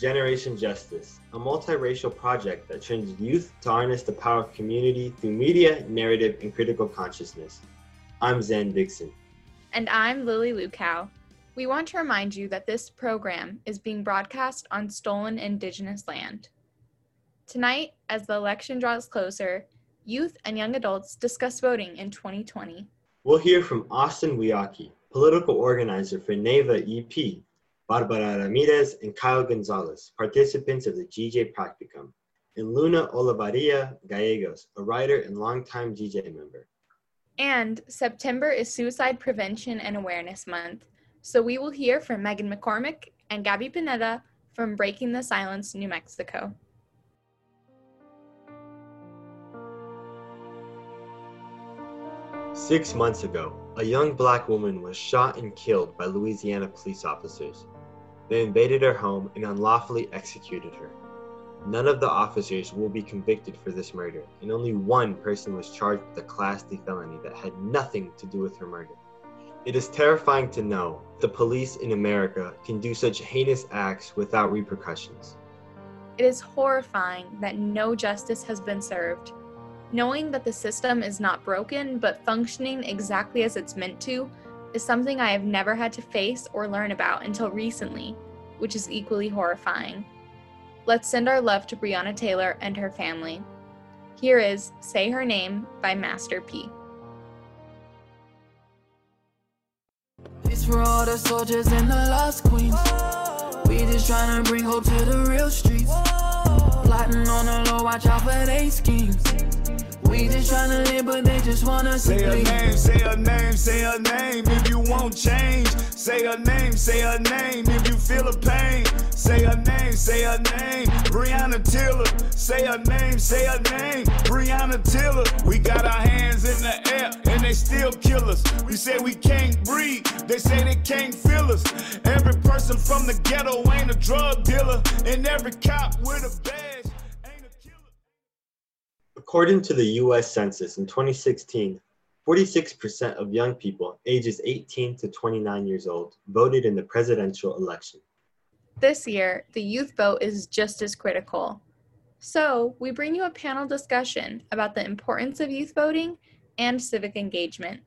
Generation Justice, a multiracial project that trains youth to harness the power of community through media, narrative, and critical consciousness. I'm Zan Dixon. And I'm Lily Lukow. We want to remind you that this program is being broadcast on stolen Indigenous land. Tonight, as the election draws closer, youth and young adults discuss voting in 2020. We'll hear from Austin Weahkee, political organizer for NAVA EP, Barbara Ramirez and Kyle Gonzalez, participants of the GJ Practicum, and Luna Olavarria Gallegos, a writer and longtime GJ member. And September is Suicide Prevention and Awareness Month, so we will hear from Megan McCormick and Gabby Pineda from Breaking the Silence, New Mexico. Six months ago, a young black woman was shot and killed by Louisiana police officers. They invaded her home and unlawfully executed her. None of the officers will be convicted for this murder, and only one person was charged with a Class D felony that had nothing to do with her murder. It is terrifying to know the police in America can do such heinous acts without repercussions. It is horrifying that no justice has been served. Knowing that the system is not broken but functioning exactly as it's meant to is something I have never had to face or learn about until recently, which is equally horrifying. Let's send our love to Breonna Taylor and her family. Here is Say Her Name by Master P. For all the soldiers and the lost queens. We just trying to bring hope to the real streets. Plotting on the low, watch out for they schemes. We just tryna live, but they just wanna say a name, say a name, say a name. If you won't change, say a name, say a name. If you feel a pain, say a name, say a name. Breonna Taylor, say a name, say a name. Breonna Taylor, we got our hands in the air and they still kill us. We say we can't breathe, they say they can't feel us. Every person from the ghetto ain't a drug dealer, and every cop with a badge. According to the US Census in 2016, 46% of young people ages 18 to 29 years old voted in the presidential election. This year, the youth vote is just as critical. So, we bring you a panel discussion about the importance of youth voting and civic engagement.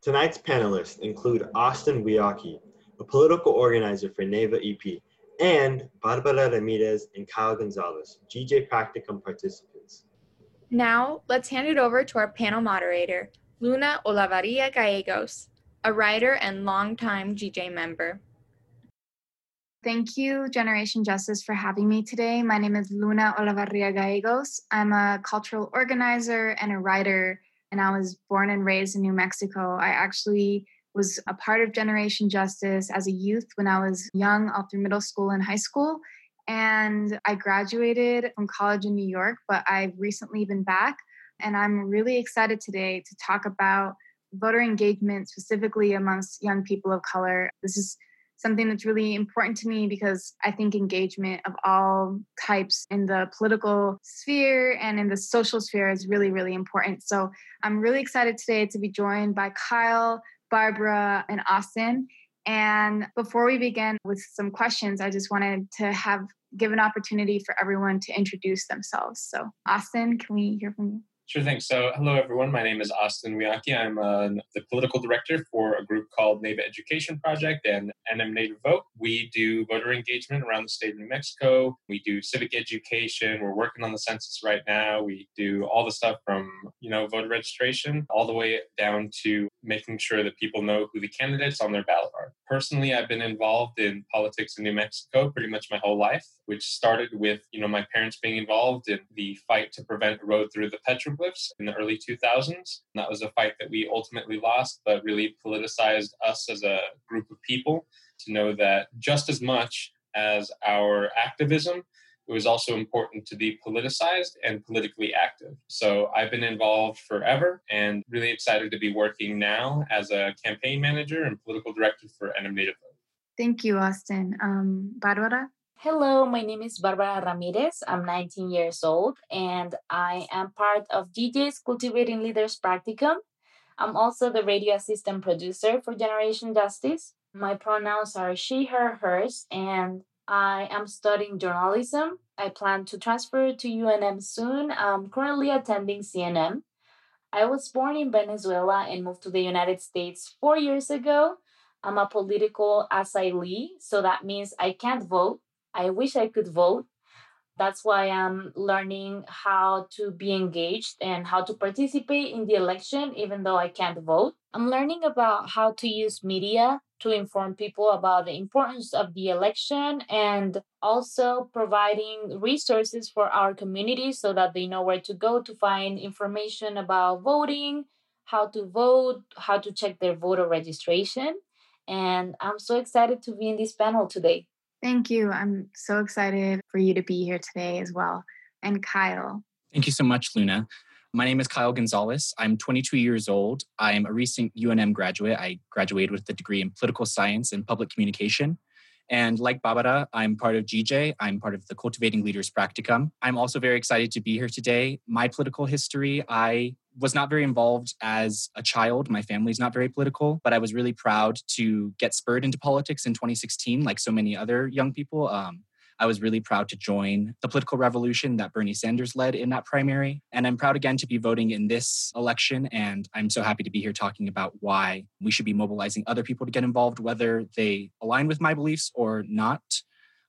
Tonight's panelists include Austin Weahkee, a political organizer for NAVA EP, and Barbara Ramirez and Kyle Gonzalez, GJ Practicum participants. Now, let's hand it over to our panel moderator, Luna Olavarria Gallegos, a writer and longtime GJ member. Thank you, Generation Justice, for having me today. My name is Luna Olavarria Gallegos. I'm a cultural organizer and a writer, and I was born and raised in New Mexico. I actually was a part of Generation Justice as a youth when I was young, all through middle school and high school. And I graduated from college in New York, but I've recently been back. And I'm really excited today to talk about voter engagement, specifically amongst young people of color. This is something that's really important to me because I think engagement of all types in the political sphere and in the social sphere is really, really important. So I'm really excited today to be joined by Kyle, Barbara, and Austin. And before we begin with some questions, I just wanted to have give an opportunity for everyone to introduce themselves. So, Austin, can we hear from you? Sure thing. So, hello everyone. My name is Austin Weahkee. I'm uh, the political director for a group called NAVA Education Project and NM Native Vote. We do voter engagement around the state of New Mexico. We do civic education. We're working on the census right now. We do all the stuff from you know voter registration all the way down to making sure that people know who the candidates on their ballot are. Personally, I've been involved in politics in New Mexico pretty much my whole life, which started with you know my parents being involved in the fight to prevent a road through the petrol in the early 2000s. And that was a fight that we ultimately lost, but really politicized us as a group of people to know that just as much as our activism, it was also important to be politicized and politically active. So I've been involved forever and really excited to be working now as a campaign manager and political director for NM Native. Thank you, Austin. Um, Barbara? Hello, my name is Barbara Ramirez. I'm 19 years old and I am part of GJ's Cultivating Leaders Practicum. I'm also the radio assistant producer for Generation Justice. My pronouns are she, her, hers, and I am studying journalism. I plan to transfer to UNM soon. I'm currently attending CNM. I was born in Venezuela and moved to the United States four years ago. I'm a political asylee, so that means I can't vote. I wish I could vote. That's why I'm learning how to be engaged and how to participate in the election, even though I can't vote. I'm learning about how to use media to inform people about the importance of the election and also providing resources for our community so that they know where to go to find information about voting, how to vote, how to check their voter registration. And I'm so excited to be in this panel today. Thank you. I'm so excited for you to be here today as well. And Kyle. Thank you so much, Luna. My name is Kyle Gonzalez. I'm 22 years old. I'm a recent UNM graduate. I graduated with a degree in political science and public communication. And like Barbara, I'm part of GJ. I'm part of the Cultivating Leaders Practicum. I'm also very excited to be here today. My political history, I was not very involved as a child. My family's not very political, but I was really proud to get spurred into politics in 2016, like so many other young people. Um, I was really proud to join the political revolution that Bernie Sanders led in that primary. And I'm proud again to be voting in this election. And I'm so happy to be here talking about why we should be mobilizing other people to get involved, whether they align with my beliefs or not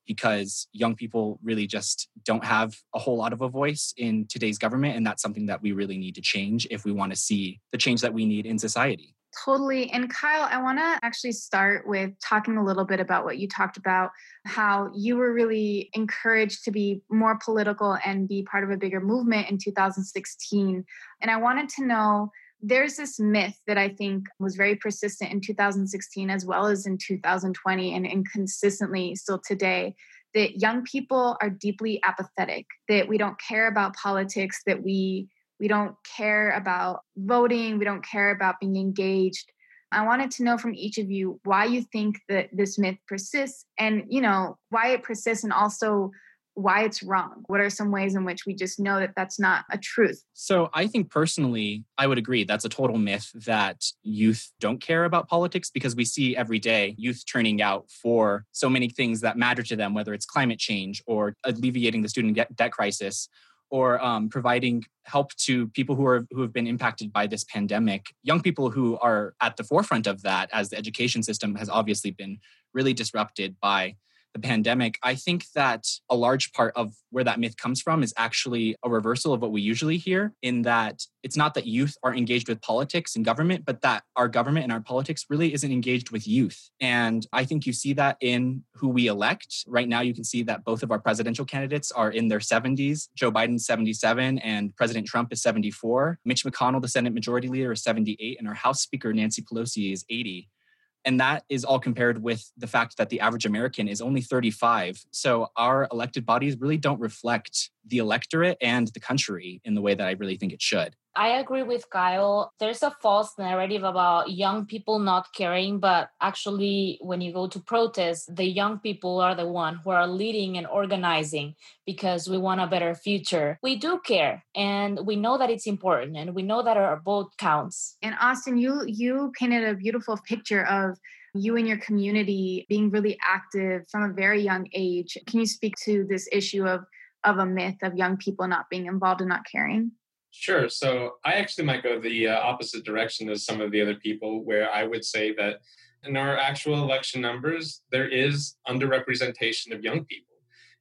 because young people really just don't have a whole lot of a voice in today's government. And that's something that we really need to change if we want to see the change that we need in society. Totally. And Kyle, I want to actually start with talking a little bit about what you talked about, how you were really encouraged to be more political and be part of a bigger movement in 2016. And I wanted to know there's this myth that I think was very persistent in 2016 as well as in 2020 and, and consistently still today that young people are deeply apathetic, that we don't care about politics, that we we don't care about voting, we don't care about being engaged. I wanted to know from each of you why you think that this myth persists and, you know, why it persists and also why it's wrong. What are some ways in which we just know that that's not a truth? So, I think personally, I would agree that's a total myth that youth don't care about politics because we see every day youth turning out for so many things that matter to them, whether it's climate change or alleviating the student debt crisis or um, providing help to people who are who have been impacted by this pandemic young people who are at the forefront of that as the education system has obviously been really disrupted by the pandemic, I think that a large part of where that myth comes from is actually a reversal of what we usually hear, in that it's not that youth are engaged with politics and government, but that our government and our politics really isn't engaged with youth. And I think you see that in who we elect. Right now, you can see that both of our presidential candidates are in their 70s. Joe Biden's 77 and President Trump is 74. Mitch McConnell, the Senate Majority Leader, is 78, and our House Speaker, Nancy Pelosi, is 80. And that is all compared with the fact that the average American is only 35. So our elected bodies really don't reflect the electorate and the country in the way that I really think it should. I agree with Kyle. There's a false narrative about young people not caring, but actually, when you go to protest, the young people are the one who are leading and organizing because we want a better future. We do care, and we know that it's important, and we know that our vote counts. And Austin, you you painted a beautiful picture of you and your community being really active from a very young age. Can you speak to this issue of of a myth of young people not being involved and not caring? Sure. So I actually might go the uh, opposite direction as some of the other people, where I would say that in our actual election numbers, there is underrepresentation of young people.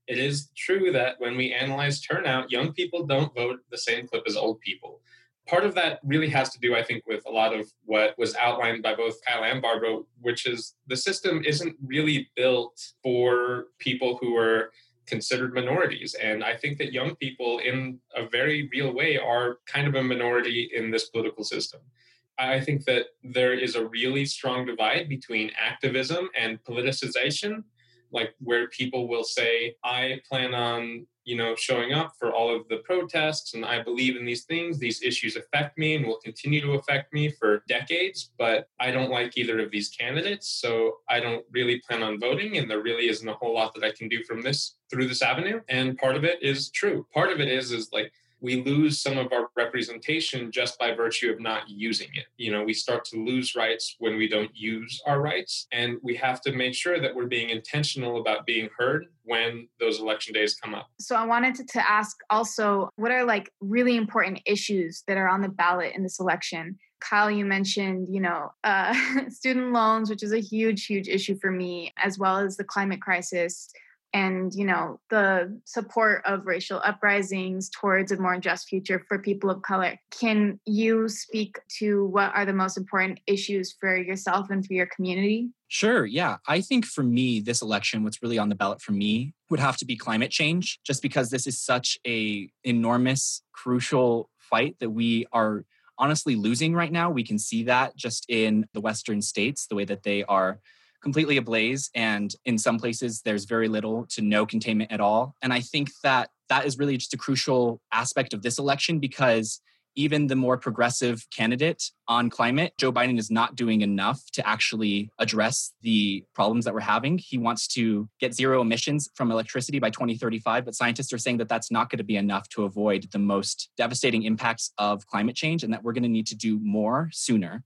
It is true that when we analyze turnout, young people don't vote the same clip as old people. Part of that really has to do, I think, with a lot of what was outlined by both Kyle and Barbara, which is the system isn't really built for people who are considered minorities. And I think that young people, in a very real way, are kind of a minority in this political system. I think that there is a really strong divide between activism and politicization, like where people will say, I plan on you know, showing up for all of the protests. And I believe in these things. These issues affect me and will continue to affect me for decades. But I don't like either of these candidates. So I don't really plan on voting. And there really isn't a whole lot that I can do from this through this avenue. And part of it is true. Part of it is, is like, we lose some of our representation just by virtue of not using it. You know, we start to lose rights when we don't use our rights. And we have to make sure that we're being intentional about being heard when those election days come up. So I wanted to, to ask also what are like really important issues that are on the ballot in this election? Kyle, you mentioned, you know, uh, student loans, which is a huge, huge issue for me, as well as the climate crisis and you know the support of racial uprisings towards a more just future for people of color can you speak to what are the most important issues for yourself and for your community Sure. Yeah. I think for me, this election, what's really on the ballot for me would have to be climate change, just because this is such a enormous, crucial fight that we are honestly losing right now. We can see that just in the Western states, the way that they are completely ablaze and in some places there's very little to no containment at all and i think that that is really just a crucial aspect of this election because even the more progressive candidate on climate, Joe Biden is not doing enough to actually address the problems that we're having. He wants to get zero emissions from electricity by 2035, but scientists are saying that that's not going to be enough to avoid the most devastating impacts of climate change and that we're going to need to do more sooner.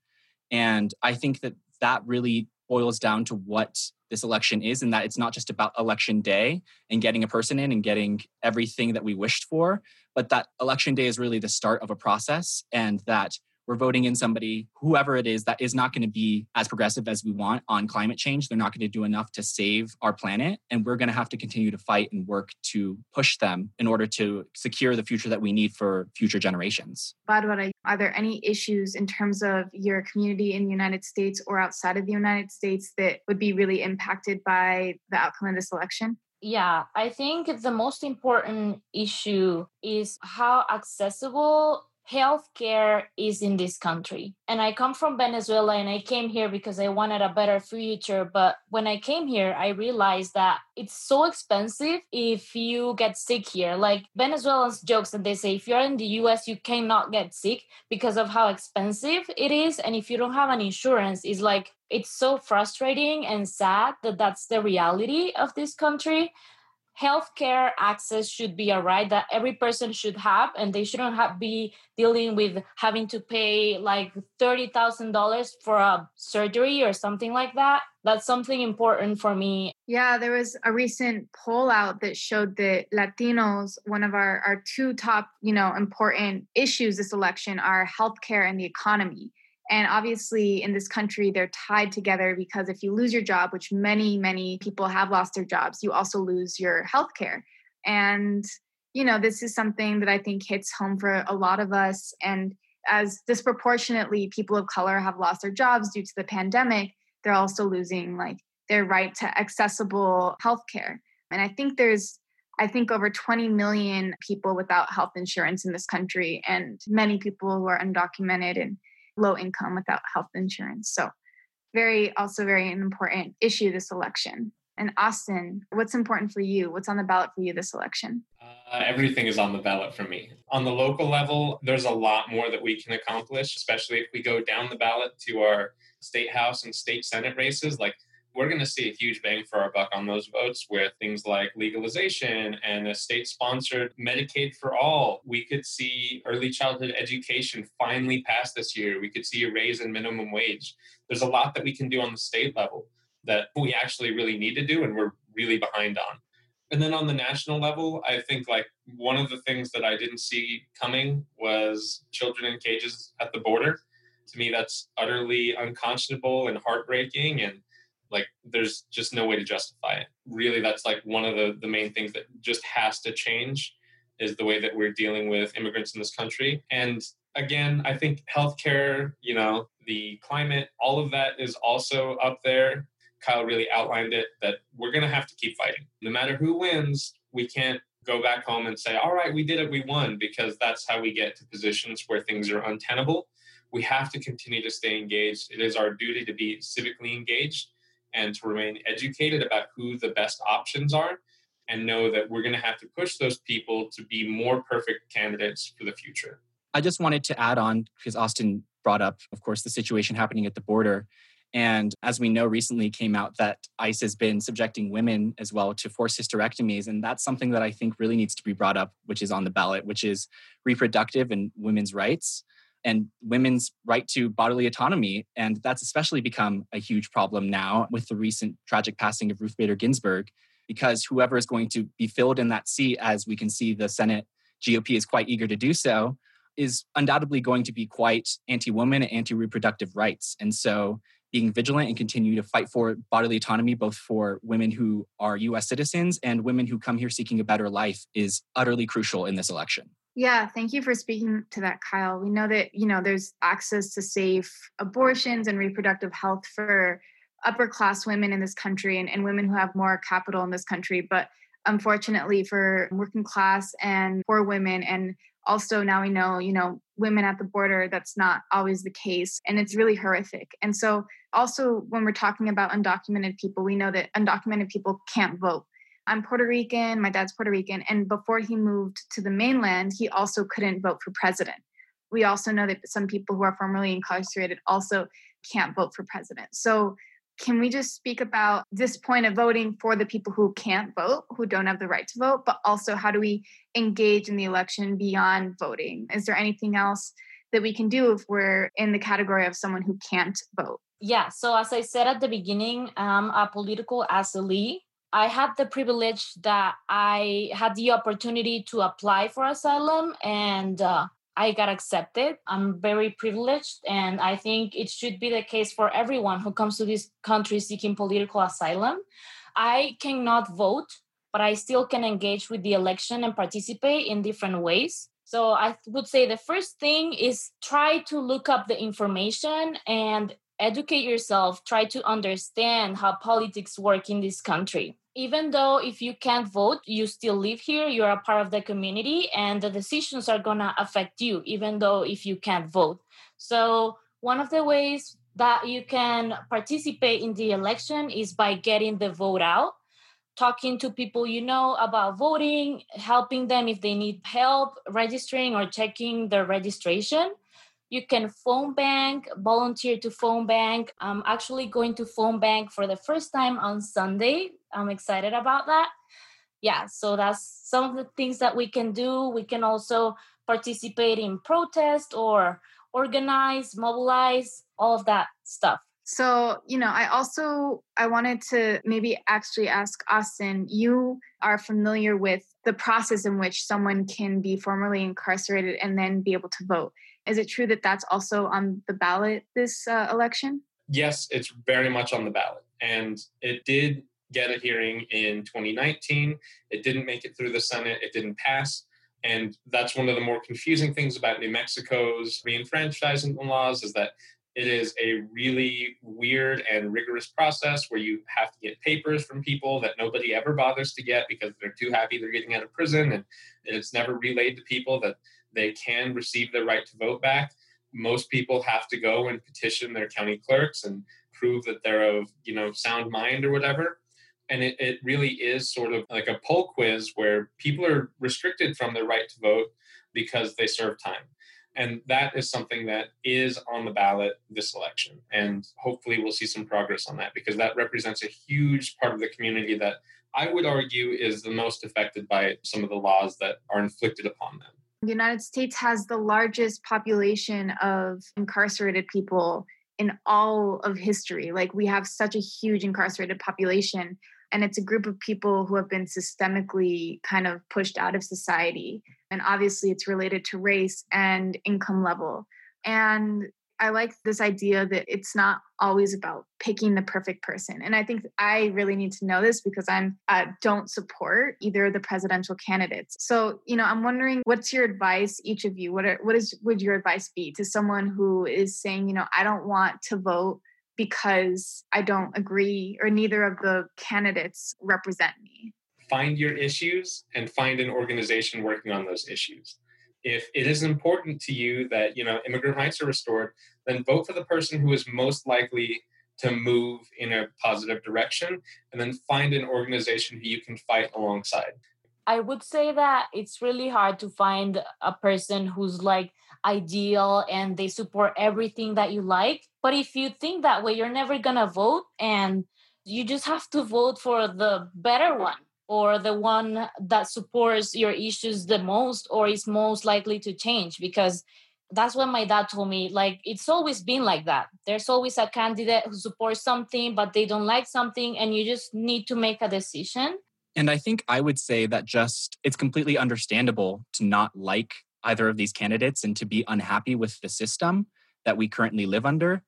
And I think that that really boils down to what this election is and that it's not just about election day and getting a person in and getting everything that we wished for but that election day is really the start of a process and that we're voting in somebody, whoever it is, that is not going to be as progressive as we want on climate change. They're not going to do enough to save our planet. And we're going to have to continue to fight and work to push them in order to secure the future that we need for future generations. Barbara, are there any issues in terms of your community in the United States or outside of the United States that would be really impacted by the outcome of this election? Yeah, I think the most important issue is how accessible healthcare is in this country. And I come from Venezuela and I came here because I wanted a better future. But when I came here, I realized that it's so expensive if you get sick here. Like Venezuelans jokes and they say, if you're in the US, you cannot get sick because of how expensive it is. And if you don't have an insurance, it's like, it's so frustrating and sad that that's the reality of this country healthcare access should be a right that every person should have and they shouldn't have be dealing with having to pay like $30,000 for a surgery or something like that. That's something important for me. Yeah there was a recent poll out that showed that latinos one of our our two top you know important issues this election are healthcare and the economy and obviously, in this country, they're tied together because if you lose your job, which many, many people have lost their jobs, you also lose your health care. And, you know, this is something that I think hits home for a lot of us. And as disproportionately people of color have lost their jobs due to the pandemic, they're also losing like their right to accessible health care. And I think there's I think over 20 million people without health insurance in this country, and many people who are undocumented and low income without health insurance. So, very, also very important issue this election. And Austin, what's important for you? What's on the ballot for you this election? Uh, everything is on the ballot for me. On the local level, there's a lot more that we can accomplish, especially if we go down the ballot to our state house and state senate races. Like we're going to see a huge bang for our buck on those votes with things like legalization and a state sponsored Medicaid for all. We could see early childhood education finally pass this year. We could see a raise in minimum wage. There's a lot that we can do on the state level that we actually really need to do and we're really behind on. And then on the national level, I think like one of the things that I didn't see coming was children in cages at the border. To me, that's utterly unconscionable and heartbreaking. And like there's just no way to justify it. Really that's like one of the the main things that just has to change is the way that we're dealing with immigrants in this country. And again i think healthcare you know the climate all of that is also up there. Kyle really outlined it that we're going to have to keep fighting. No matter who wins we can't go back home and say all right we did it we won because that's how we get to positions where things are untenable. We have to continue to stay engaged. It is our duty to be civically engaged and to remain educated about who the best options are and know that we're going to have to push those people to be more perfect candidates for the future. I just wanted to add on because Austin brought up, of course, the situation happening at the border. And as we know, recently came out that ICE has been subjecting women as well to forced hysterectomies. And that's something that I think really needs to be brought up, which is on the ballot, which is reproductive and women's rights and women's right to bodily autonomy. And that's especially become a huge problem now with the recent tragic passing of Ruth Bader Ginsburg, because whoever is going to be filled in that seat, as we can see the Senate GOP is quite eager to do so, is undoubtedly going to be quite anti woman and anti reproductive rights. And so being vigilant and continue to fight for bodily autonomy, both for women who are US citizens and women who come here seeking a better life, is utterly crucial in this election. Yeah, thank you for speaking to that, Kyle. We know that, you know, there's access to safe abortions and reproductive health for upper class women in this country and, and women who have more capital in this country. But unfortunately for working class and poor women and also now we know you know women at the border that's not always the case and it's really horrific and so also when we're talking about undocumented people we know that undocumented people can't vote i'm puerto rican my dad's puerto rican and before he moved to the mainland he also couldn't vote for president we also know that some people who are formerly incarcerated also can't vote for president so can we just speak about this point of voting for the people who can't vote, who don't have the right to vote, but also how do we engage in the election beyond voting? Is there anything else that we can do if we're in the category of someone who can't vote? Yeah, so as I said at the beginning, I'm a political asylee. I had the privilege that I had the opportunity to apply for asylum and uh, I got accepted. I'm very privileged, and I think it should be the case for everyone who comes to this country seeking political asylum. I cannot vote, but I still can engage with the election and participate in different ways. So I would say the first thing is try to look up the information and educate yourself, try to understand how politics work in this country. Even though if you can't vote you still live here you're a part of the community and the decisions are going to affect you even though if you can't vote. So one of the ways that you can participate in the election is by getting the vote out talking to people you know about voting helping them if they need help registering or checking their registration you can phone bank volunteer to phone bank. I'm actually going to phone bank for the first time on sunday. I'm excited about that. Yeah so that's some of the things that we can do. We can also participate in protest or organize mobilize all of that stuff. So you know i also i wanted to maybe actually ask austin you are familiar with the process in which someone can be formerly incarcerated and then be able to vote is it true that that's also on the ballot this uh, election? Yes, it's very much on the ballot. And it did get a hearing in 2019. It didn't make it through the Senate, it didn't pass. And that's one of the more confusing things about New Mexico's reenfranchisement laws is that it is a really weird and rigorous process where you have to get papers from people that nobody ever bothers to get because they're too happy they're getting out of prison and it's never relayed to people that they can receive their right to vote back. Most people have to go and petition their county clerks and prove that they're of you know sound mind or whatever. And it, it really is sort of like a poll quiz where people are restricted from their right to vote because they serve time. And that is something that is on the ballot this election. And hopefully we'll see some progress on that because that represents a huge part of the community that I would argue is the most affected by some of the laws that are inflicted upon them. The United States has the largest population of incarcerated people in all of history. Like, we have such a huge incarcerated population, and it's a group of people who have been systemically kind of pushed out of society. And obviously, it's related to race and income level. And I like this idea that it's not always about picking the perfect person. And I think I really need to know this because I'm uh, don't support either of the presidential candidates. So, you know, I'm wondering what's your advice, each of you? What are, what is would your advice be to someone who is saying, you know, I don't want to vote because I don't agree or neither of the candidates represent me? Find your issues and find an organization working on those issues if it is important to you that you know immigrant rights are restored then vote for the person who is most likely to move in a positive direction and then find an organization who you can fight alongside I would say that it's really hard to find a person who's like ideal and they support everything that you like. But if you think that way, you're never gonna vote and you just have to vote for the better one or the one that supports your issues the most or is most likely to change? Because that's what my dad told me like it's always been like that. There's always a candidate who supports something but they don't like something and you just need to make a decision. And i think i would say that just it's completely understandable to not like either of these candidates and to be unhappy with the system that we currently live under.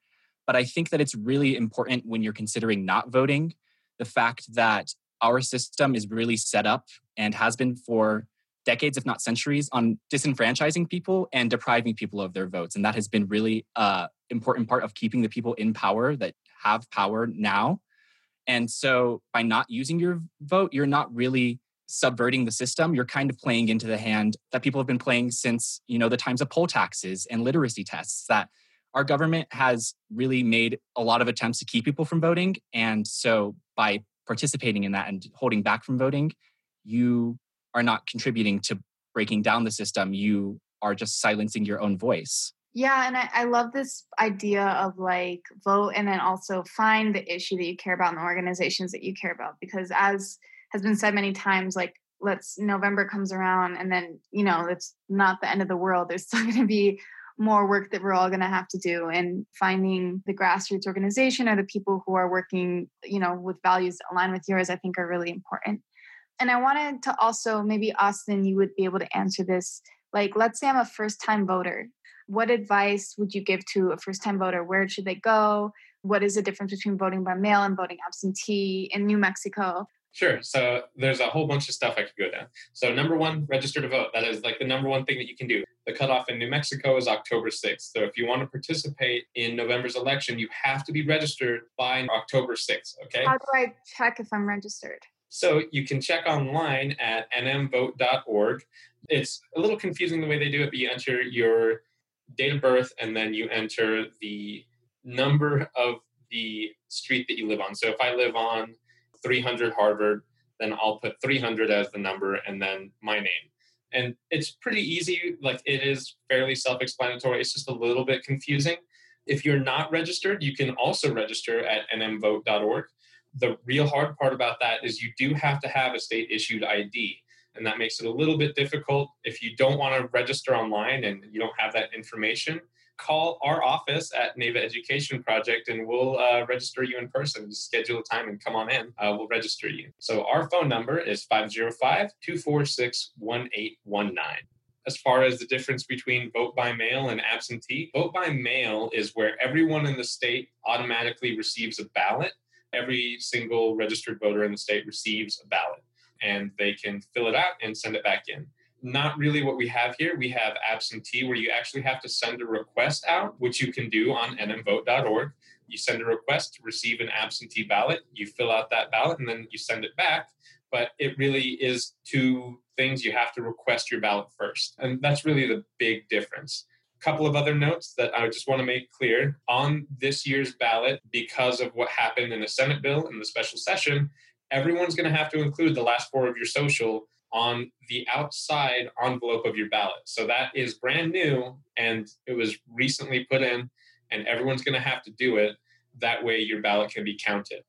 But i think that it's really important when you're considering not voting the fact that our system is really set up and has been for decades, if not centuries, on disenfranchising people and depriving people of their votes. And that has been really uh, important part of keeping the people in power that have power now. And so by not using your vote, you're not really subverting the system. You're kind of playing into the hand that people have been playing since, you know, the times of poll taxes and literacy tests that our government has really made a lot of attempts to keep people from voting. And so by participating in that and holding back from voting, you are not contributing to breaking down the system. You are just silencing your own voice. Yeah, and I, I, love this idea of like vote and then also find the issue that you care about in the organizations that you care about. Because as has been said many times, like let's November comes around and then, you know, it's not the end of the world. There's still gonna be more work that we're all going to have to do and finding the grassroots organization or the people who are working you know with values that align with yours i think are really important and I wanted to also maybe Austin, you would be able to answer this. Like, let's say I'm a first time voter. What advice would you give to a first time voter? Where should they go? What is the difference between voting by mail and voting absentee in New Mexico? Sure. So there's a whole bunch of stuff I could go down. So number one, register to vote. That is like the number one thing that you can do. The cutoff in New Mexico is October 6th. So if you want to participate in November's election, you have to be registered by October 6th. Okay. How do I check if I'm registered? So you can check online at nmvote.org. It's a little confusing the way they do it, but you enter your date of birth and then you enter the number of the street that you live on. So if I live on 300 Harvard, then I'll put 300 as the number and then my name. And it's pretty easy. Like it is fairly self explanatory. It's just a little bit confusing. If you're not registered, you can also register at nmvote.org the real hard part about that is you do have to have a state issued ID. And that makes it a little bit difficult. If you don't want to register online and you don't have that information, call our office at NAVA Education Project and we'll uh, register you in person. Just schedule a time and come on in. Uh, we'll register you. So our phone number is 505 246 1819 as far as the difference between vote by mail and absentee. Vote by mail is where everyone in the state automatically receives a ballot every single registered voter in the state receives a ballot and they can fill it out and send it back in. Not really what we have here. We have absentee, where you actually have to send a request out, which you can do on nmvote.org. You send a request to receive an absentee ballot, you fill out that ballot, and then you send it back. But it really is two things you have to request your ballot first. And that's really the big difference A couple of other notes that I just want to make clear on this year's ballot because of what happened in the Senate bill in the special session. Everyone's going to have to include the last four of your social on the outside envelope of your ballot. So that is brand new and it was recently put in, and everyone's going to have to do it. That way, your ballot can be counted.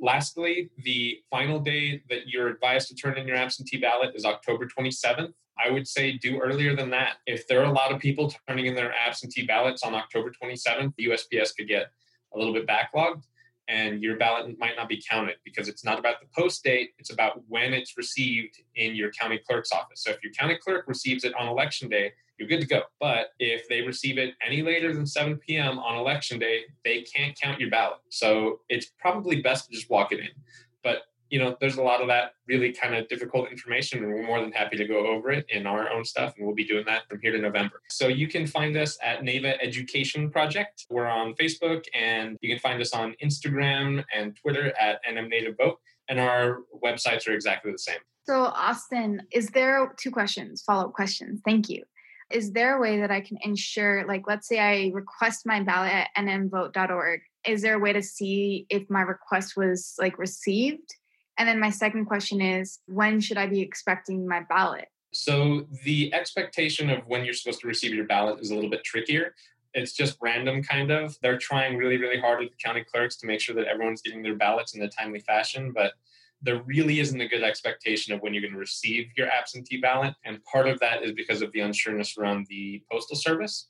Lastly, the final day that you're advised to turn in your absentee ballot is October 27th. I would say do earlier than that. If there are a lot of people turning in their absentee ballots on October 27th, the USPS could get a little bit backlogged and your ballot might not be counted because it's not about the post date, it's about when it's received in your county clerk's office. So if your county clerk receives it on election day, you're good to go. But if they receive it any later than 7 p.m. on election day, they can't count your ballot. So it's probably best to just walk it in. But you know, there's a lot of that really kind of difficult information, and we're more than happy to go over it in our own stuff, and we'll be doing that from here to November. So you can find us at NAVA Education Project. We're on Facebook, and you can find us on Instagram and Twitter at NM Native Vote, and our websites are exactly the same. So, Austin, is there two questions, follow up questions? Thank you. Is there a way that I can ensure, like, let's say I request my ballot at nmvote.org, is there a way to see if my request was like received? And then my second question is when should I be expecting my ballot? So the expectation of when you're supposed to receive your ballot is a little bit trickier. It's just random, kind of. They're trying really, really hard with the county clerks to make sure that everyone's getting their ballots in a timely fashion, but there really isn't a good expectation of when you're going to receive your absentee ballot. And part of that is because of the unsureness around the Postal Service.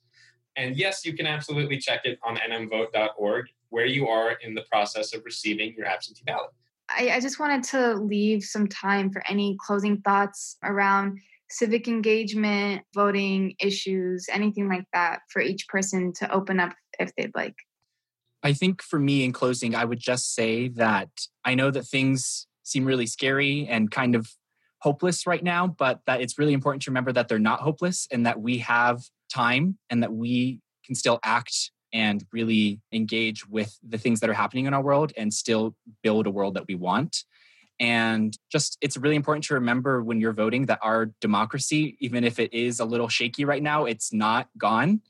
And yes, you can absolutely check it on nmvote.org where you are in the process of receiving your absentee ballot. I, I just wanted to leave some time for any closing thoughts around civic engagement, voting issues, anything like that for each person to open up if they'd like. I think for me in closing, I would just say that I know that things seem really scary and kind of hopeless right now, but that it's really important to remember that they're not hopeless and that we have time and that we can still act and really engage with the things that are happening in our world and still build a world that we want. And just, it's really important to remember when you're voting that our democracy, even if it is a little shaky right now, it's not gone.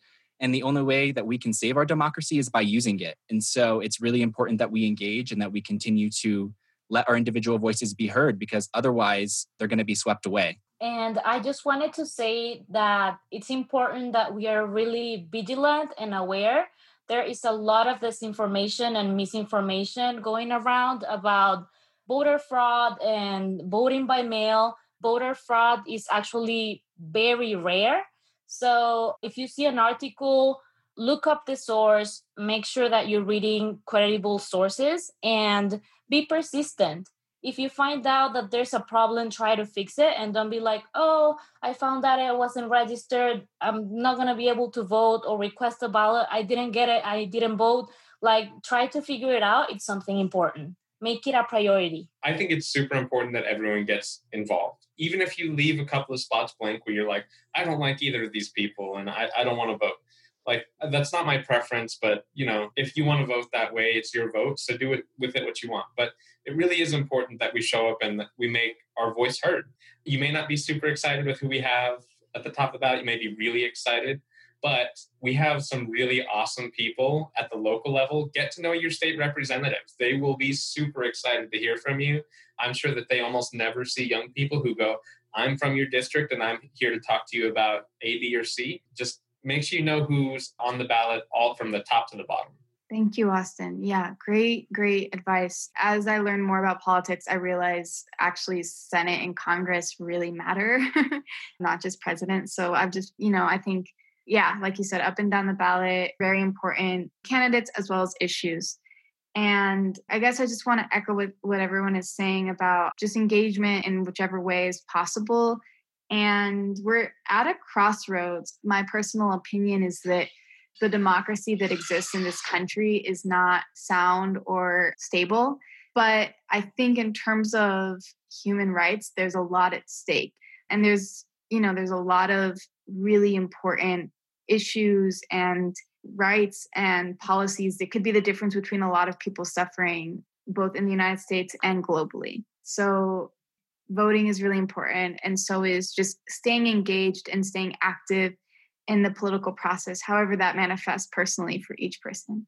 And the only way that we can save our democracy is by using it. And so it's really important that we engage and that we continue to let our individual voices be heard because otherwise they're going to be swept away. And I just wanted to say that it's important that we are really vigilant and aware. There is a lot of disinformation and misinformation going around about voter fraud and voting by mail. Voter fraud is actually very rare. So if you see an article, look up the source, make sure that you're reading credible sources, and be persistent. If you find out that there's a problem, try to fix it and don't be like, oh, I found that I wasn't registered. I'm not going to be able to vote or request a ballot. I didn't get it. I didn't vote. Like, try to figure it out. It's something important. Make it a priority. I think it's super important that everyone gets involved. Even if you leave a couple of spots blank where you're like, I don't like either of these people and I, I don't want to vote like uh, that's not my preference but you know if you want to vote that way it's your vote so do it with it what you want. But it really is important that we show up and that we make our voice heard. You may not be super excited with who we have at the top of ballot you may be really excited but we have some really awesome people at the local level. Get to know your state representatives. They will be super excited to hear from you. I'm sure that they almost never see young people who go i'm from your district and i'm here to talk to you about a b or c. Just make sure you know who's on the ballot all from the top to the bottom. Thank you, Austin. Yeah, great, great advice. As I learn more about politics, I realize actually Senate and Congress really matter, not just president. So I've just, you know, I think, yeah, like you said, up and down the ballot, very important candidates as well as issues. And I guess I just want to echo what, what everyone is saying about just engagement in whichever way is possible and we're at a crossroads. My personal opinion is that the democracy that exists in this country is not sound or stable. But I think, in terms of human rights, there's a lot at stake. And there's, you know, there's a lot of really important issues and rights and policies that could be the difference between a lot of people suffering both in the United States and globally. So voting is really important and so is just staying engaged and staying active in the political process however that manifests personally for each person.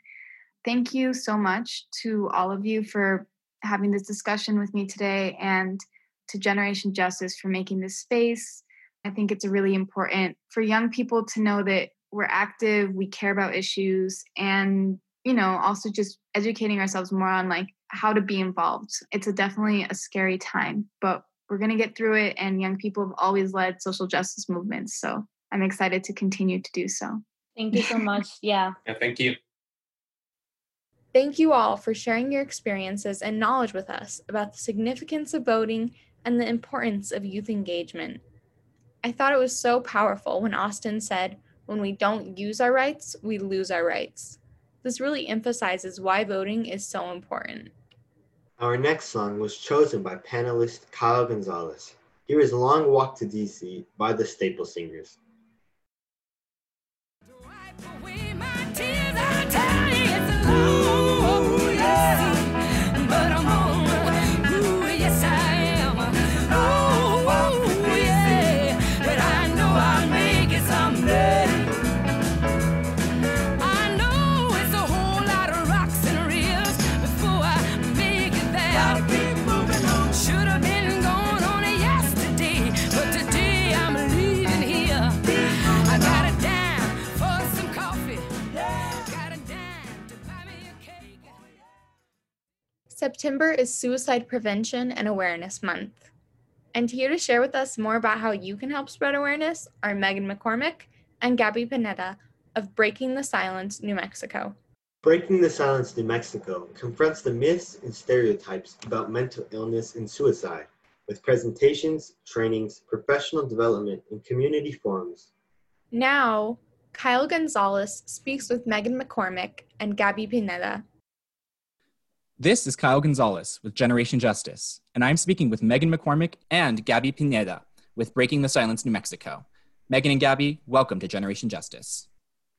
Thank you so much to all of you for having this discussion with me today and to generation justice for making this space. I think it's really important for young people to know that we're active we care about issues and you know also just educating ourselves more on like how to be involved. It's a definitely a scary time but we're going to get through it. And young people have always led social justice movements. So I'm excited to continue to do so. Thank you so much. Yeah. Yeah, thank you. Thank you all for sharing your experiences and knowledge with us about the significance of voting and the importance of youth engagement. I thought it was so powerful when Austin said, when we don't use our rights, we lose our rights. This really emphasizes why voting is so important. Our next song was chosen by panelist Kyle Gonzalez. Here is Long Walk to DC by the Staple Singers. September is Suicide Prevention and Awareness Month. And here to share with us more about how you can help spread awareness are Megan McCormick and Gabby Pineda of Breaking the Silence, New Mexico. Breaking the Silence New Mexico confronts the myths and stereotypes about mental illness and suicide with presentations, trainings, professional development, and community forums. Now, Kyle Gonzalez speaks with Megan McCormick and Gabby Pineda. This is Kyle Gonzalez with Generation Justice, and I'm speaking with Megan McCormick and Gabby Pineda with Breaking the Silence New Mexico. Megan and Gabby, welcome to Generation Justice.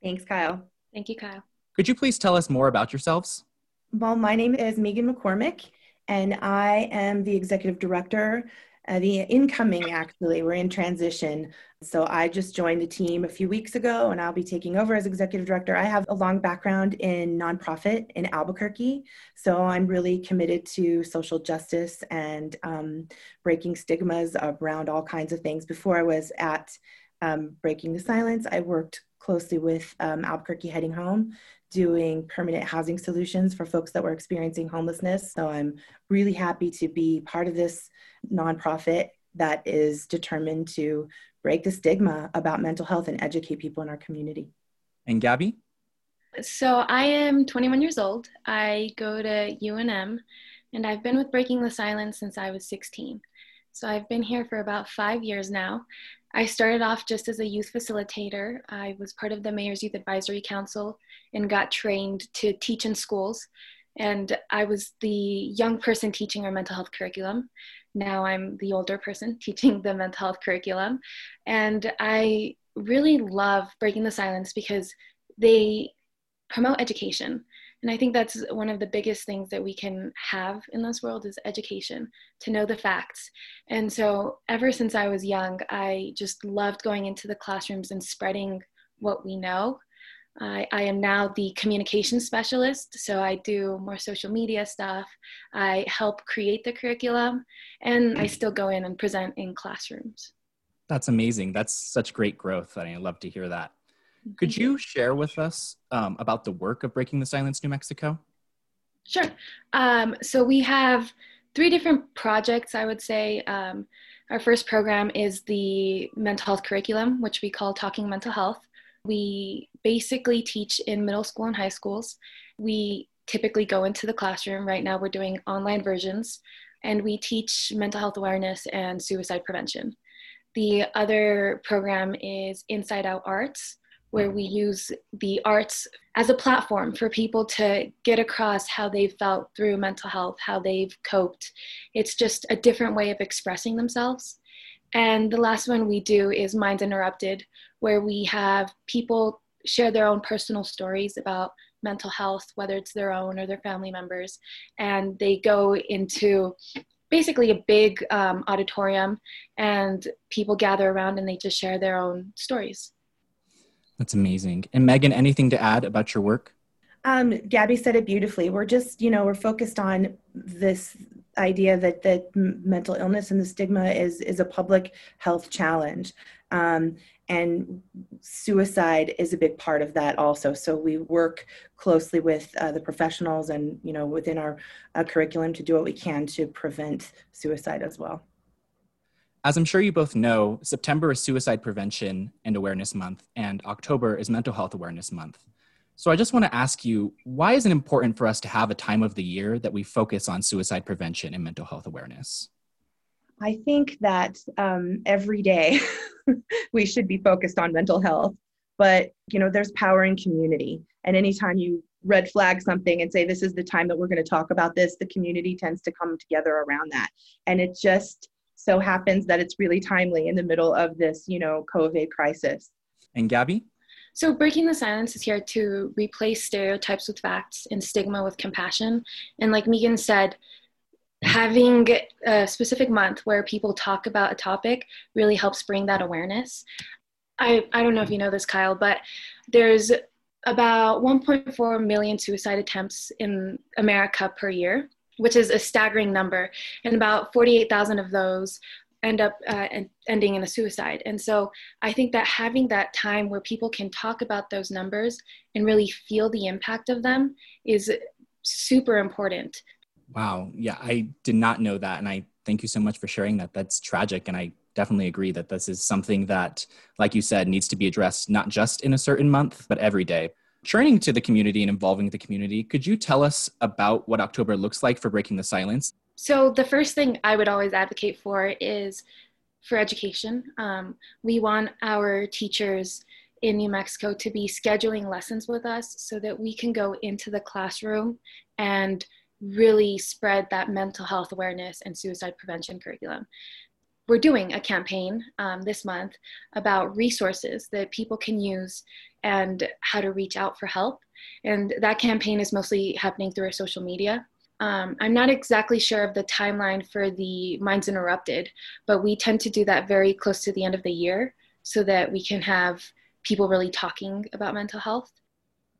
Thanks, Kyle. Thank you, Kyle. Could you please tell us more about yourselves? Well, my name is Megan McCormick, and I am the executive director uh, the incoming actually we're in transition. So i just joined the team a few weeks ago and i'll be taking over as executive director. I have a long background in nonprofit in albuquerque so i'm really committed to social justice and um, breaking stigmas around all kinds of things. Before i was at um, breaking the silence i worked closely with um, albuquerque heading home doing permanent housing solutions for folks that were experiencing homelessness. So I'm really happy to be part of this nonprofit that is determined to break the stigma about mental health and educate people in our community. And Gabby? So I am 21 years old. I go to UNM and I've been with Breaking the Silence since I was 16. So I've been here for about five years now. I started off just as a youth facilitator. I was part of the Mayor's Youth Advisory Council and got trained to teach in schools. And I was the young person teaching our mental health curriculum. Now I'm the older person teaching the mental health curriculum. And I really love Breaking the Silence because they promote education. And I think that's one of the biggest things that we can have in this world is education, to know the facts. And so ever since I was young, I just loved going into the classrooms and spreading what we know. I, I am now the communication specialist, so I do more social media stuff. I help create the curriculum, and I still go in and present in classrooms. That's amazing. That's such great growth. I love to hear that. Could you share with us um, about the work of Breaking the Silence New Mexico? Sure. Um, so we have three different projects, I would say. Um, our first program is the mental health curriculum, which we call Talking Mental Health. We basically teach in middle school and high schools. We typically go into the classroom. Right now, we're doing online versions, and we teach mental health awareness and suicide prevention. The other program is Inside Out Arts, where we use the arts as a platform for people to get across how they've felt through mental health, how they've coped. It's just a different way of expressing themselves. And the last one we do is Minds Interrupted, where we have people share their own personal stories about mental health, whether it's their own or their family members. And they go into basically a big um, auditorium, and people gather around and they just share their own stories. That's amazing. And Megan, anything to add about your work? Um, Gabby said it beautifully. We're just, you know, we're focused on this idea that that mental illness and the stigma is is a public health challenge, um, and suicide is a big part of that also. So we work closely with uh, the professionals and you know within our uh, curriculum to do what we can to prevent suicide as well. As I'm sure you both know, September is Suicide Prevention and Awareness Month, and October is Mental Health Awareness Month. So I just want to ask you why is it important for us to have a time of the year that we focus on suicide prevention and mental health awareness? I think that um, every day we should be focused on mental health, but you know, there's power in community. And anytime you red flag something and say, this is the time that we're going to talk about this, the community tends to come together around that. And it just, so happens that it's really timely in the middle of this, you know, COVID crisis. And Gabby? So, Breaking the Silence is here to replace stereotypes with facts and stigma with compassion. And, like Megan said, having a specific month where people talk about a topic really helps bring that awareness. I, I don't know if you know this, Kyle, but there's about 1.4 million suicide attempts in America per year which is a staggering number. And about 48,000 of those end up uh, ending in a suicide. And so I think that having that time where people can talk about those numbers and really feel the impact of them is super important. Wow. Yeah, I did not know that. And I thank you so much for sharing that. That's tragic. And I definitely agree that this is something that, like you said, needs to be addressed not just in a certain month, but every day. Turning to the community and involving the community, could you tell us about what October looks like for Breaking the Silence? So, the first thing I would always advocate for is for education. Um, we want our teachers in New Mexico to be scheduling lessons with us so that we can go into the classroom and really spread that mental health awareness and suicide prevention curriculum. We're doing a campaign um, this month about resources that people can use and how to reach out for help. And that campaign is mostly happening through our social media. Um, I'm not exactly sure of the timeline for the Minds Interrupted, but we tend to do that very close to the end of the year so that we can have people really talking about mental health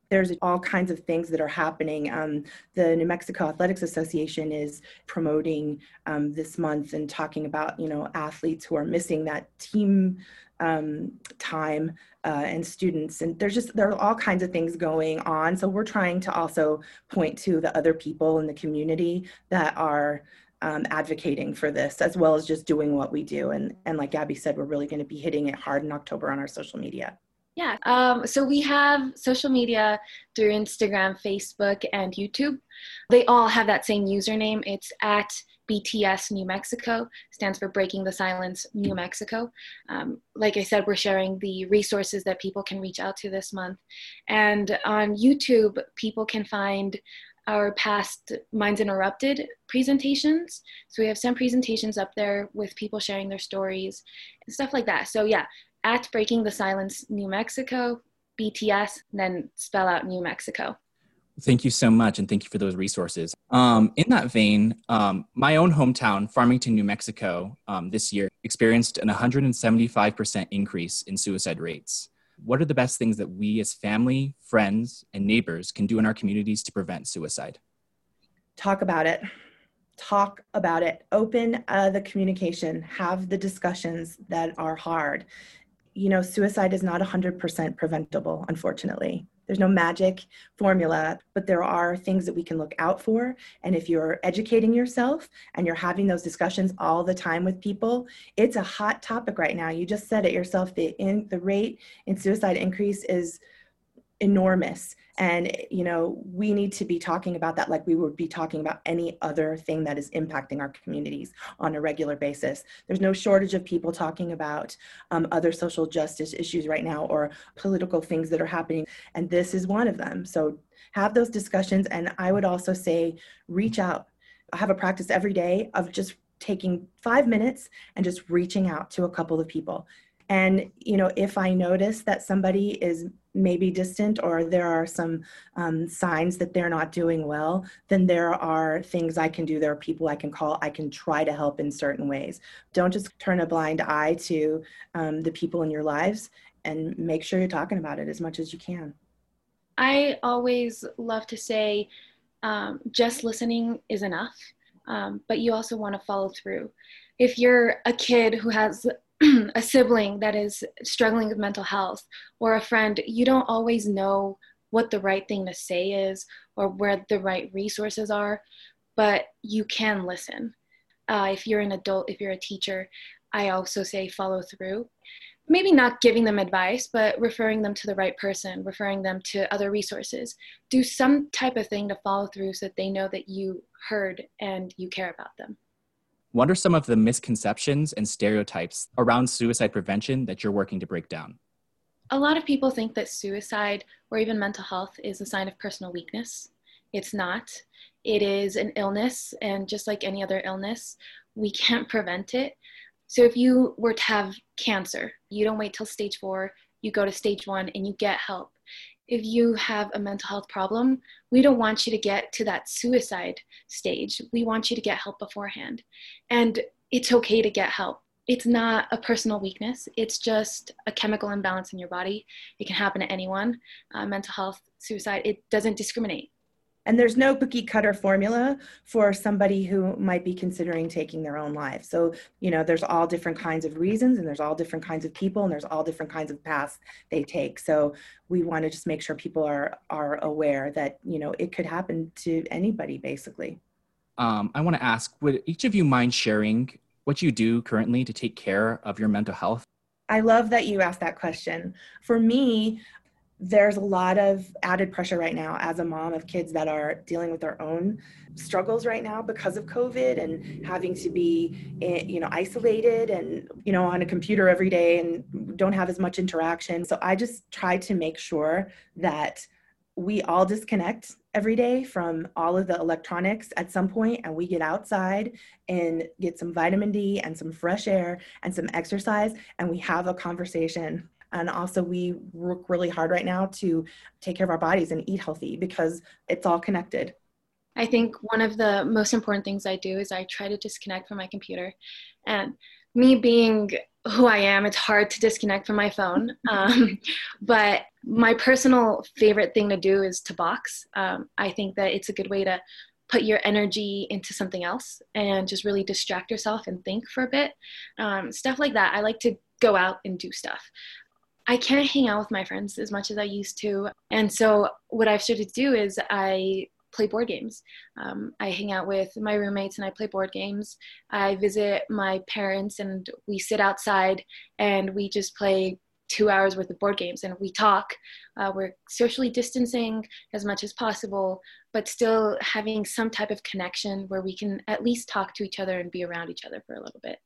there's all kinds of things that are happening. Um, the New Mexico Athletics Association is promoting um, this month and talking about, you know, athletes who are missing that team um, time uh, and students. And there's just, there are all kinds of things going on. So we're trying to also point to the other people in the community that are um, advocating for this, as well as just doing what we do. And, and like Gabby said, we're really going to be hitting it hard in October on our social media. Yeah. Um, so we have social media through Instagram, Facebook, and YouTube. They all have that same username. It's at BTS New Mexico, stands for Breaking the Silence New Mexico. Um, like I said, we're sharing the resources that people can reach out to this month. And on YouTube, people can find our past Minds Interrupted presentations. So we have some presentations up there with people sharing their stories and stuff like that. So yeah, at Breaking the Silence New Mexico, BTS, then spell out New Mexico. Thank you so much, and thank you for those resources. Um, in that vein, um, my own hometown, Farmington, New Mexico, um, this year experienced an 175% increase in suicide rates. What are the best things that we as family, friends, and neighbors can do in our communities to prevent suicide? Talk about it. Talk about it. Open uh, the communication. Have the discussions that are hard you know, suicide is not 100% preventable, unfortunately. There's no magic formula, but there are things that we can look out for. And if you're educating yourself and you're having those discussions all the time with people, it's a hot topic right now. You just said it yourself. The in, the rate in suicide increase is enormous. And you know we need to be talking about that like we would be talking about any other thing that is impacting our communities on a regular basis. There's no shortage of people talking about um, other social justice issues right now or political things that are happening and this is one of them. So have those discussions and i would also say reach out. I have a practice every day of just taking five minutes and just reaching out to a couple of people and you know if i notice that somebody is maybe distant or there are some um, signs that they're not doing well then there are things i can do. There are people i can call. I can try to help in certain ways. Don't just turn a blind eye to um, the people in your lives and make sure you're talking about it as much as you can. I always love to say um, just listening is enough. Um, but you also want to follow through. If you're a kid who has a sibling that is struggling with mental health or a friend, you don't always know what the right thing to say is or where the right resources are, but you can listen. Uh, if you're an adult, if you're a teacher, I also say follow through. Maybe not giving them advice, but referring them to the right person, referring them to other resources. Do some type of thing to follow through so that they know that you heard and you care about them. What are some of the misconceptions and stereotypes around suicide prevention that you're working to break down? A lot of people think that suicide or even mental health is a sign of personal weakness. It's not. It is an illness, and just like any other illness, we can't prevent it. So if you were to have cancer, you don't wait till stage four, you go to stage one and you get help if you have a mental health problem, we don't want you to get to that suicide stage. We want you to get help beforehand. And it's okay to get help. It's not a personal weakness, it's just a chemical imbalance in your body. It can happen to anyone. Uh, mental health, suicide, it doesn't discriminate. And there's no cookie cutter formula for somebody who might be considering taking their own life. So, you know, there's all different kinds of reasons and there's all different kinds of people and there's all different kinds of paths they take. So we want to just make sure people are are aware that, you know, it could happen to anybody basically. um, I want to ask would each of you mind sharing what you do currently to take care of your mental health? I love that you asked that question. For me, there's a lot of added pressure right now as a mom of kids that are dealing with their own struggles right now because of covid and having to be eh, you know isolated and you know on a computer every day and don't have as much interaction. So i just try to make sure that we all disconnect every day from all of the electronics at some point and we get outside and get some vitamin D and some fresh air and some exercise and we have a conversation and also we work really hard right now to take care of our bodies and eat healthy because it's all connected I think one of the most important things I do is I try to disconnect from my computer. And me being who I am, it's hard to disconnect from my phone. Um, but my personal favorite thing to do is to box. Um, I think that it's a good way to put your energy into something else and just really distract yourself and think for a bit. Um, stuff like that. I like to go out and do stuff. I can't hang out with my friends as much as I used to. And so, what I've started to do is I play board games. Um, I hang out with my roommates and I play board games. I visit my parents and we sit outside and we just play two hours worth of board games and we talk. Uh, we're socially distancing as much as possible, but still having some type of connection where we can at least talk to each other and be around each other for a little bit.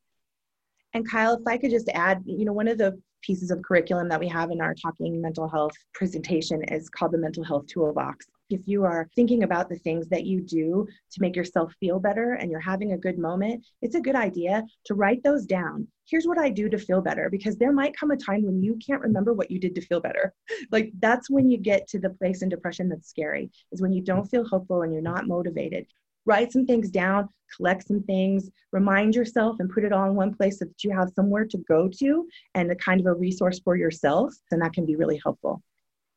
And Kyle, if I could just add, you know, one of the pieces of curriculum that we have in our Talking Mental Health presentation is called the Mental Health Toolbox. If you are thinking about the things that you do to make yourself feel better and you're having a good moment, it's a good idea to write those down. Here's what I do to feel better, because there might come a time when you can't remember what you did to feel better. Like that's when you get to the place in depression that's scary, is when you don't feel hopeful and you're not motivated write some things down, collect some things, remind yourself and put it all in one place so that you have somewhere to go to and a kind of a resource for yourself. And that can be really helpful.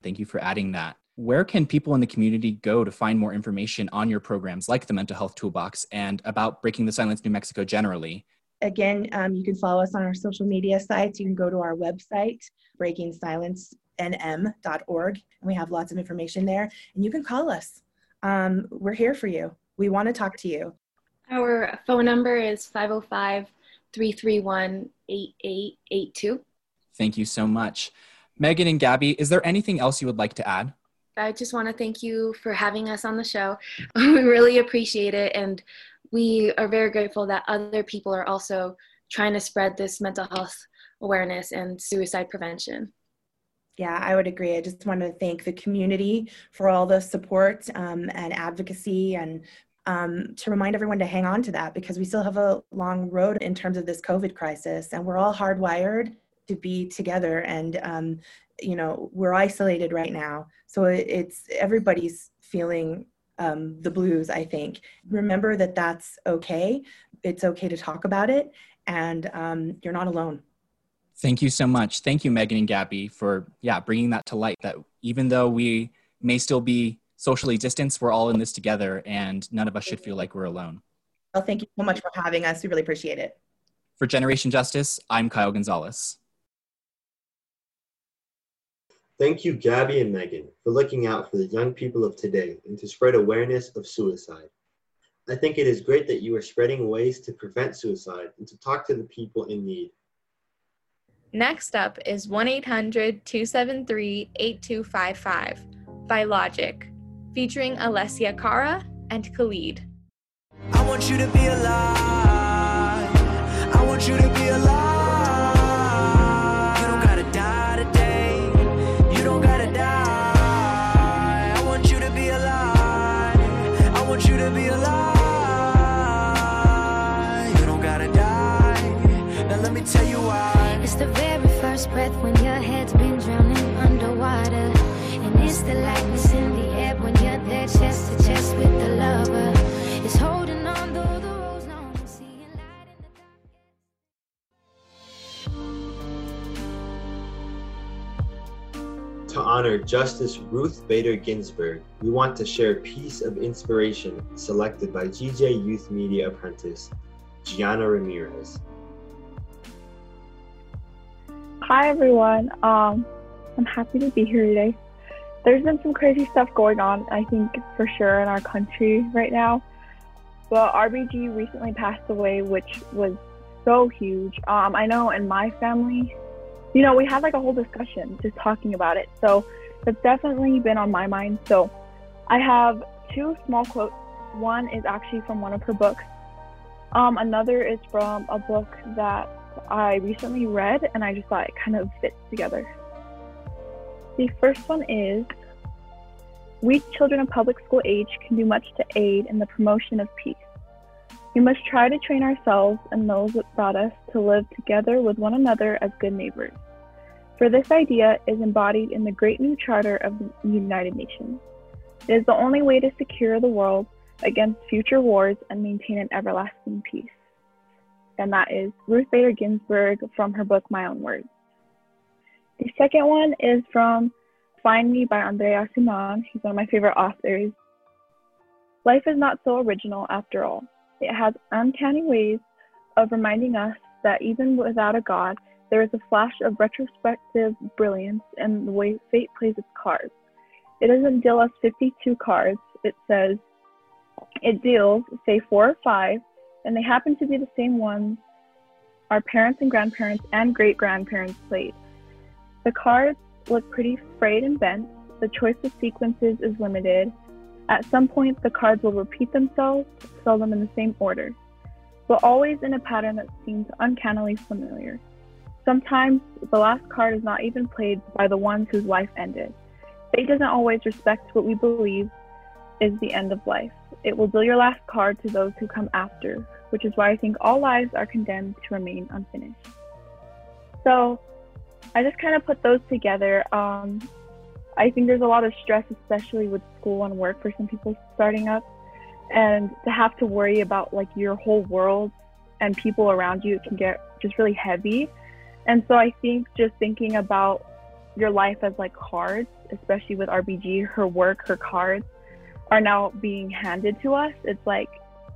Thank you for adding that. Where can people in the community go to find more information on your programs like the Mental Health Toolbox and about Breaking the Silence New Mexico generally? Again, um, you can follow us on our social media sites. You can go to our website, breakingsilencenm.org, and we have lots of information there. And you can call us. Um, we're here for you. We want to talk to you. Our phone number is 505 331 8882. Thank you so much. Megan and Gabby, is there anything else you would like to add? I just want to thank you for having us on the show. we really appreciate it. And we are very grateful that other people are also trying to spread this mental health awareness and suicide prevention. Yeah, I would agree. I just want to thank the community for all the support um, and advocacy and um, to remind everyone to hang on to that because we still have a long road in terms of this COVID crisis and we're all hardwired to be together and, um, you know, we're isolated right now. So it's everybody's feeling um, the blues, I think. Remember that that's okay. It's okay to talk about it and um, you're not alone. Thank you so much. Thank you, Megan and Gabby, for yeah bringing that to light. That even though we may still be socially distanced, we're all in this together, and none of us should feel like we're alone. Well, thank you so much for having us. We really appreciate it. For Generation Justice, I'm Kyle Gonzalez. Thank you, Gabby and Megan, for looking out for the young people of today and to spread awareness of suicide. I think it is great that you are spreading ways to prevent suicide and to talk to the people in need. Next up is 1 800 273 8255 by Logic, featuring Alessia Cara and Khalid. I want you to be alive. I want you to be alive. Breath when your head's been drowning underwater. And it's the lightness in the air when you're there chest to chest with the lover. It's holding on though the road's long seeing light in the dark. To honor Justice Ruth Bader Ginsburg, we want to share a piece of inspiration selected by GJ Youth Media apprentice Gianna Ramirez. Hi everyone. Um, I'm happy to be here today. There's been some crazy stuff going on, I think, for sure, in our country right now. but RBG recently passed away, which was so huge. Um, I know in my family, you know, we had like a whole discussion just talking about it. So that's definitely been on my mind. So I have two small quotes. One is actually from one of her books. Um, another is from a book that I recently read, and I just thought it kind of fits together. The first one is We children of public school age can do much to aid in the promotion of peace. We must try to train ourselves and those about us to live together with one another as good neighbors. For this idea is embodied in the Great New Charter of the United Nations. It is the only way to secure the world against future wars and maintain an everlasting peace. And that is Ruth Bader Ginsburg from her book My Own Words. The second one is from Find Me by André Aciman. He's one of my favorite authors. Life is not so original after all. It has uncanny ways of reminding us that even without a God, there is a flash of retrospective brilliance in the way fate plays its cards. It doesn't deal us 52 cards, it says it deals, say, four or five, and they happen to be the same ones our parents and grandparents and great grandparents played. The cards look pretty frayed and bent, the choice of sequences is limited, at some point, the cards will repeat themselves, seldom in the same order, but always in a pattern that seems uncannily familiar. Sometimes the last card is not even played by the ones whose life ended. Fate doesn't always respect what we believe is the end of life. It will deal your last card to those who come after, which is why I think all lives are condemned to remain unfinished. So I just kind of put those together. Um, I think there's a lot of stress, especially with school and work for some people starting up. And to have to worry about like your whole world and people around you, it can get just really heavy. And so I think just thinking about your life as like cards, especially with RBG, her work, her cards are now being handed to us. It's like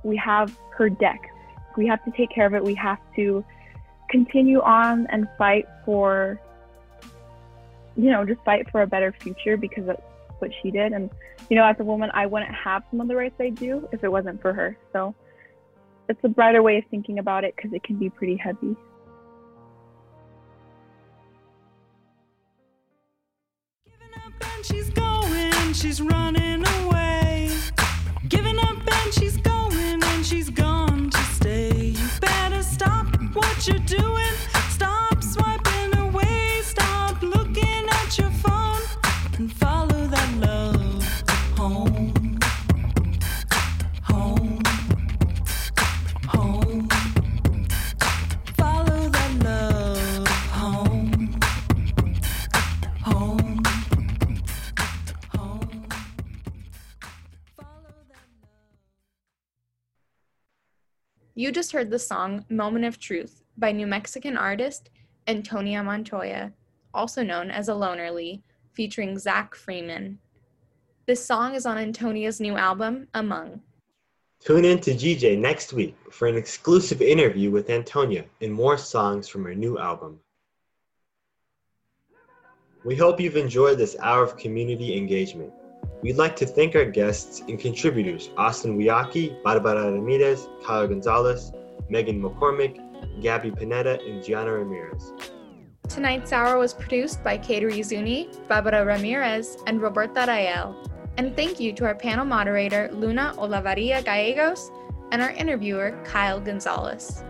we have her deck. We have to take care of it. We have to continue on and fight for you know, just fight for a better future because that's what she did. And, you know, as a woman, I wouldn't have some of the rights I do if it wasn't for her. So it's a brighter way of thinking about it because it can be pretty heavy. she's going, she's running away. She's gone to stay. You better stop what you're doing. You just heard the song Moment of Truth by New Mexican artist Antonia Montoya, also known as Alonerly, featuring Zach Freeman. This song is on Antonia's new album, Among. Tune in to GJ next week for an exclusive interview with Antonia and more songs from her new album. We hope you've enjoyed this hour of community engagement. We'd like to thank our guests and contributors Austin Weahkee, Barbara Ramirez, Kyle Gonzalez, Megan McCormick, Gabby Pineda, and Gianna Ramirez. Tonight's hour was produced by Kateri Zuni, Barbara Ramirez, and Roberta Rael. And thank you to our panel moderator, Luna Olavarria Gallegos, and our interviewer, Kyle Gonzalez.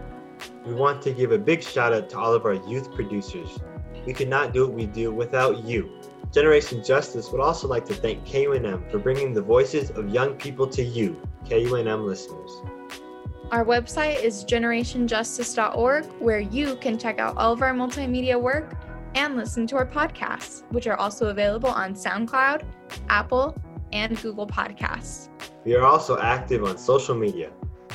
We want to give a big shout out to all of our youth producers. We could not do what we do without you. Generation Justice would also like to thank KUNM for bringing the voices of young people to you, KUNM listeners. Our website is generationjustice.org, where you can check out all of our multimedia work and listen to our podcasts, which are also available on SoundCloud, Apple, and Google Podcasts. We are also active on social media.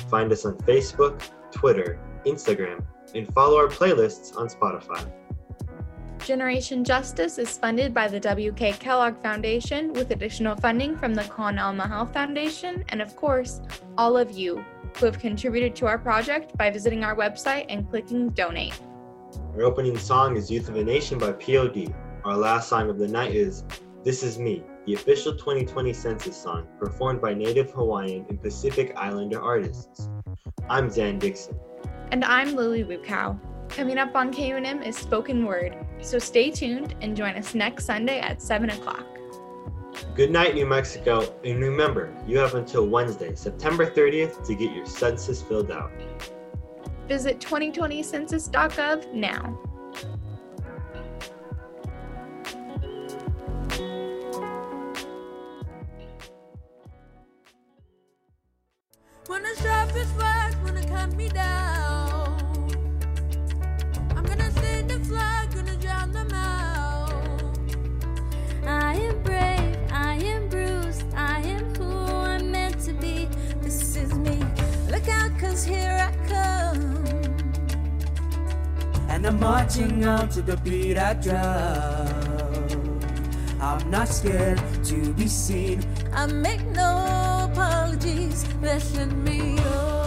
Find us on Facebook, Twitter, Instagram, and follow our playlists on Spotify. Generation Justice is funded by the W.K. Kellogg Foundation with additional funding from the Con Alma Health Foundation and, of course, all of you who have contributed to our project by visiting our website and clicking donate. Our opening song is Youth of a Nation by POD. Our last song of the night is This Is Me the official 2020 census song performed by Native Hawaiian and Pacific Islander artists. I'm Zan Dixon. And I'm Lily Wukow. Coming up on KUNM is Spoken Word, so stay tuned and join us next Sunday at 7 o'clock. Good night, New Mexico, and remember, you have until Wednesday, September 30th to get your census filled out. Visit 2020census.gov now. When the sharpest words wanna cut me down, I am brave, I am bruised, I am who I'm meant to be. This is me. Look out, cause here I come. And I'm marching on to the beat I drum. I'm not scared to be seen. I make no apologies, listen me up.